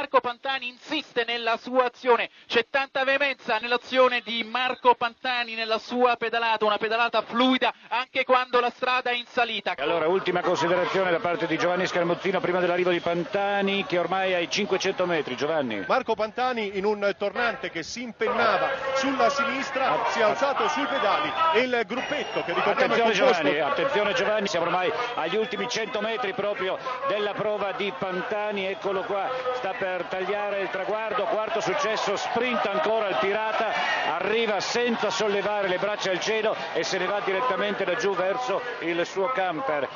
Marco Pantani insiste nella sua azione, c'è tanta veemenza nell'azione di Marco Pantani nella sua pedalata, una pedalata fluida anche quando la strada è in salita. Allora, ultima considerazione da parte di Giovanni Scaramuzzino prima dell'arrivo di Pantani che ormai è ai 500 metri. Giovanni. Marco Pantani in un tornante che si impennava sulla sinistra si è alzato sui pedali e il gruppetto che ricordiamo Attenzione Giovanni, attenzione Giovanni, siamo ormai agli ultimi 100 metri proprio della prova di Pantani, eccolo qua, sta per tagliare il traguardo, quarto successo, sprint ancora il Pirata, arriva senza sollevare le braccia al cielo e se ne va direttamente da giù verso il suo camper.